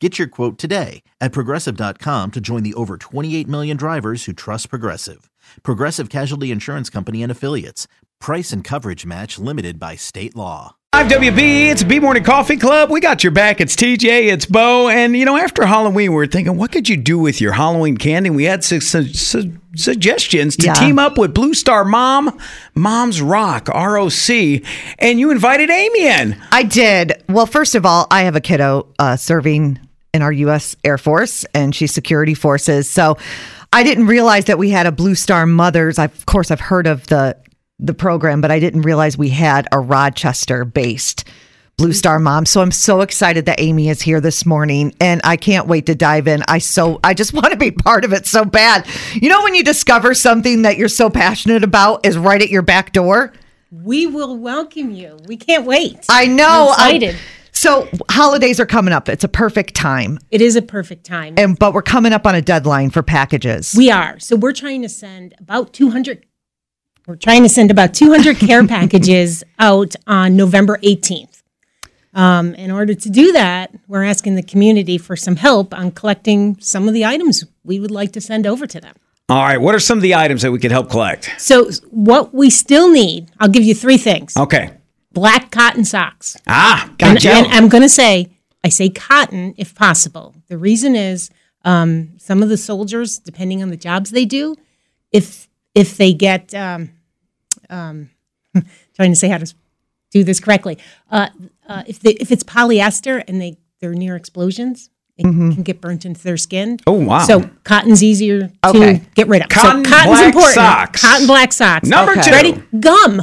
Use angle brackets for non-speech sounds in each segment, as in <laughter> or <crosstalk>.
Get your quote today at progressive.com to join the over 28 million drivers who trust Progressive. Progressive Casualty Insurance Company and Affiliates. Price and coverage match limited by state law. 5WB, it's B Morning Coffee Club. We got your back. It's TJ, it's Bo. And, you know, after Halloween, we were thinking, what could you do with your Halloween candy? We had su- su- su- suggestions to Yeah. team up with Blue Star Mom, Mom's Rock, ROC. And you invited Amy in. I did. Well, first of all, I have a kiddo uh, serving in our U.S. Air Force, and she's security forces. So I didn't realize that we had a Blue Star Mothers. I, of course, I've heard of the the program, but I didn't realize we had a Rochester based. Blue Star Mom. So I'm so excited that Amy is here this morning and I can't wait to dive in. I so I just <laughs> want to be part of it so bad. You know when you discover something that you're so passionate about is right at your back door? We will welcome you. We can't wait. I know. I'm excited. So holidays are coming up. It's a perfect time. it is a perfect time. And but we're coming up on a deadline for packages. we are. So we're trying to send about 200 we're trying to send about 200 <laughs> care packages out on November 18th. Um, in order to do that, we're asking the community for some help on collecting some of the items we would like to send over to them. All right, what are some of the items that we could help collect? So, what we still need, I'll give you three things Okay. Black cotton socks. Ah, And, gotcha. and I'm going to say, I say cotton if possible. The reason is um, some of the soldiers, depending on the jobs they do, if if they get, um, um, <laughs> trying to say how to do this correctly, uh, uh, if they, if it's polyester and they they're near explosions, it can get burnt into their skin. Oh, wow. So cotton's easier to get rid of. Cotton so cotton's black important. socks. Cotton black socks. Number Okay. two. Ready? Gum.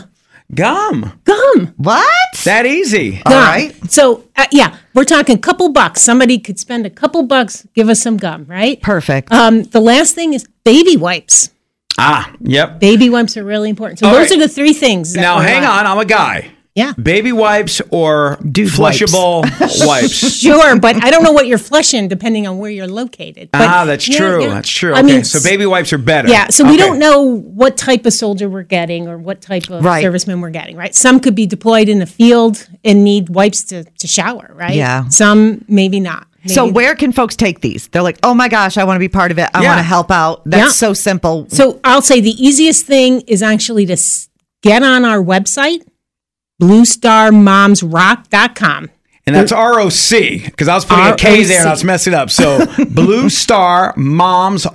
Gum. Gum. what? That easy. All Gum. right. So uh, yeah, we're talking couple bucks. Somebody could spend a couple bucks, give us some gum, right? Perfect. Um, the last thing is baby wipes. Ah, yep. Baby wipes are really important. So All those right. are the three things. Now, hang on. on. I'm a guy. Yeah. Baby wipes or Dude flushable <laughs> wipes. Sure, but I don't know what you're flushing depending on where you're located. But ah, that's yeah, true. yeah. That's true. I Okay, mean, so baby wipes are better. Yeah, so we don't know what type of soldier we're getting or what type of Right. serviceman we're getting, right? Some could be deployed in the field and need wipes to, to shower, right? Yeah. Some maybe not. so where can folks take these? They're like, oh my gosh, I want to be part of it. I Yeah. want to help out. That's Yeah. so simple. So I'll say the easiest thing is actually to get on our website, bluestarmomsrock.com. And that's ROC because I was putting a K there and I was messing up. So <laughs> Blue Star Moms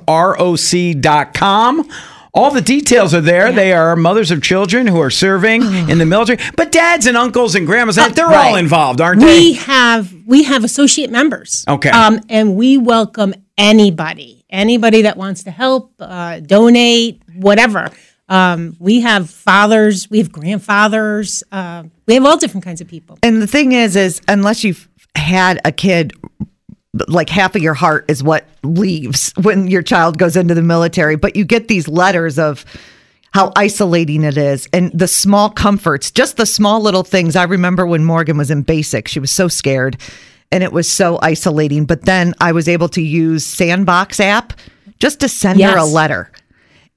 All the details are there. They are mothers of children who are serving <gasps> in the military, but dads and uncles and grandmas, they're all involved, aren't We they? We have we have associate members. Okay. Um, and we welcome anybody, anybody that wants to help, uh, donate, whatever. Um, we have fathers, we have grandfathers, uh, we have all different kinds of people. And the thing is, is unless you've had a kid, like half of your heart is what leaves when your child goes into the military. But you get these letters of how isolating it is and the small comforts, just the small little things. I remember when Morgan was in basic, she was so scared and it was so isolating. But then I was able to use Sandboxx app just to send her a letter.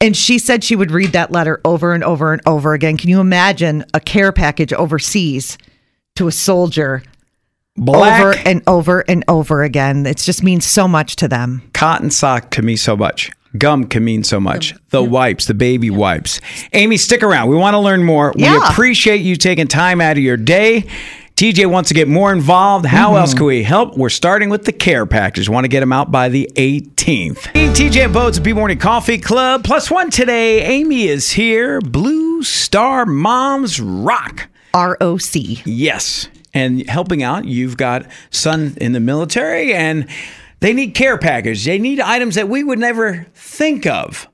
And she said she would read that letter over and over and over again. Can you imagine a care package overseas to a soldier Black over and over and over again? It just means so much to them. cotton sock can mean so much. Gum can mean so much. The wipes, the baby wipes. Amy, stick around. We want to learn more. We Yeah. appreciate you taking time out of your day. TJ wants to get more involved. How Mm-hmm. else can we help? We're starting with the care package. Want to get them out by the 18th. Hey, TJ and Boats, B Morning Coffee Club. Plus one today. Amy is here. Blue Blue Star Moms Rock. ROC. Yes. And helping out, you've got son in the military and they need care package. They need items that we would never think of.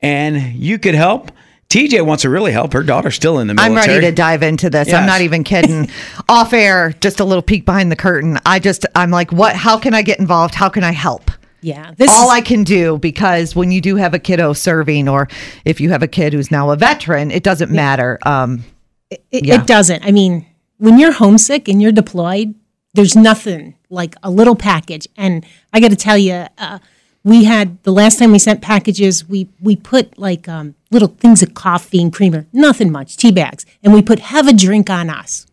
And you could help. TJ wants to really help. Her daughter's still in the military. I'm ready to dive into this. Yes. I'm not even kidding. <laughs> Off air, just a little peek behind the curtain. I just, I'm like, what? How can I get involved? How can I help? Yeah, this All is, I can do because when you do have a kiddo serving, or if you have a kid who's now a veteran, it doesn't matter. Um, it, yeah. it doesn't. I mean, when you're homesick and you're deployed, there's nothing like a little package. And I got to tell you, uh, we had the last time we sent packages, we we put like um, little things of coffee and creamer, nothing much, tea bags, and we put have a drink on us.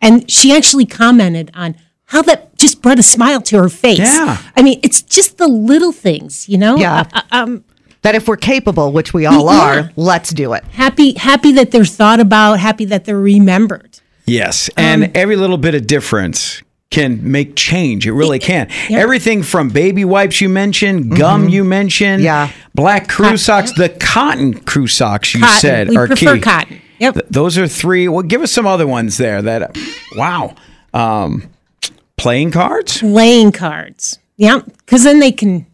And she actually commented on how that just brought a smile to her face. Yeah. I mean, it's just the little things, you know. Yeah. Uh, uh, um, that if we're capable, which we all Yeah. are, let's do it. happy happy that they're thought about, happy that they're remembered. Yes, and Um, every little bit of difference can make change. It really can. Everything from baby wipes you mentioned, gum you mentioned, Mm-hmm. Yeah. black crew socks, the cotton crew socks you Cotton. said we are prefer key. cotton. Yep. Th- those are three. Well, give us some other ones there. That wow, um, playing cards. playing cards. Yeah, because then they can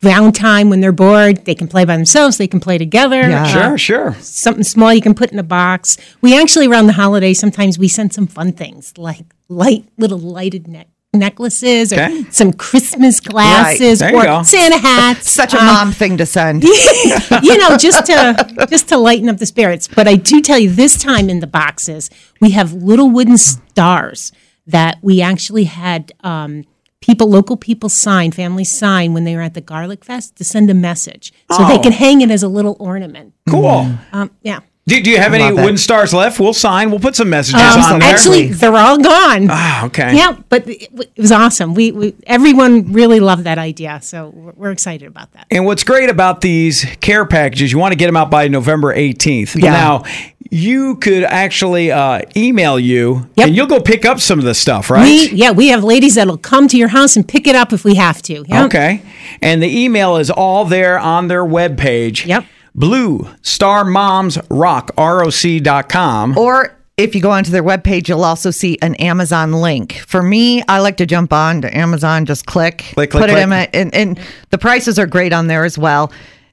downtime when they're bored. They can play by themselves. They can play together. Yeah. Uh, Sure, sure. something small you can put in a box. We actually around the holidays sometimes we send some fun things like light little lighted neck necklaces or Okay. some Christmas glasses There you or go. Santa <laughs> hats. Such a Uh, mom thing to send. <laughs> you know, just to just to lighten up the spirits. But I do tell you, this time in the boxes, we have little wooden stars that we actually had um, people, local people sign, families sign when they were at the Garlic Fest to send a message, so they Oh. can hang it as a little ornament. Cool. Um, yeah. Do, do you have any love it. wooden stars left? We'll sign. We'll put some messages Um, on there. actually, they're all gone. ah, okay. Yeah, but it, it was awesome. We, we everyone really loved that idea, so we're, we're excited about that. And what's great about these care packages, you want to get them out by November 18th. Yeah. Now, you could actually uh, email you Yep. and you'll go pick up some of the stuff, right? We yeah, we have ladies that'll come to your house and pick it up if we have to. Yeah. Okay. And the email is all there on their webpage. Yep. Blue Star Moms Rock, ROC.com. Or if you go onto their webpage, you'll also see an Amazon link. For me, I like to jump on to Amazon, just click, Click, click, put it in, my, and, and the prices are great on there as well.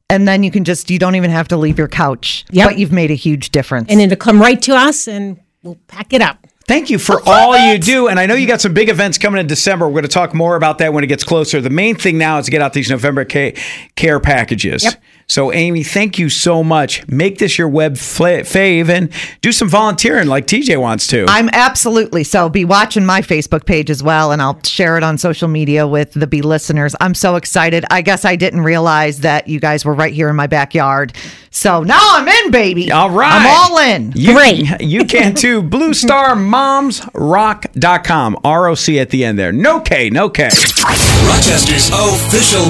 And then you can just, you don't even have to leave your couch, Yep. but you've made a huge difference. and it'll come right to us and we'll pack it up. Thank you for all you do. And I know you got some big events coming in December. We're going to talk more about that when it gets closer. The main thing now is to get out these November care packages. Yep. So, Amy, thank you so much. Make this your web fave and do some volunteering like TJ wants to. I'm absolutely so. Be watching my Facebook page as well, and I'll share it on social media with the B listeners. I'm so excited. I guess I didn't realize that you guys were right here in my backyard. So now I'm in, baby. All right. I'm all in. You, Great. <laughs> You can too. Blue Star Moms ROC at the end there. No K, no K. Rochester's official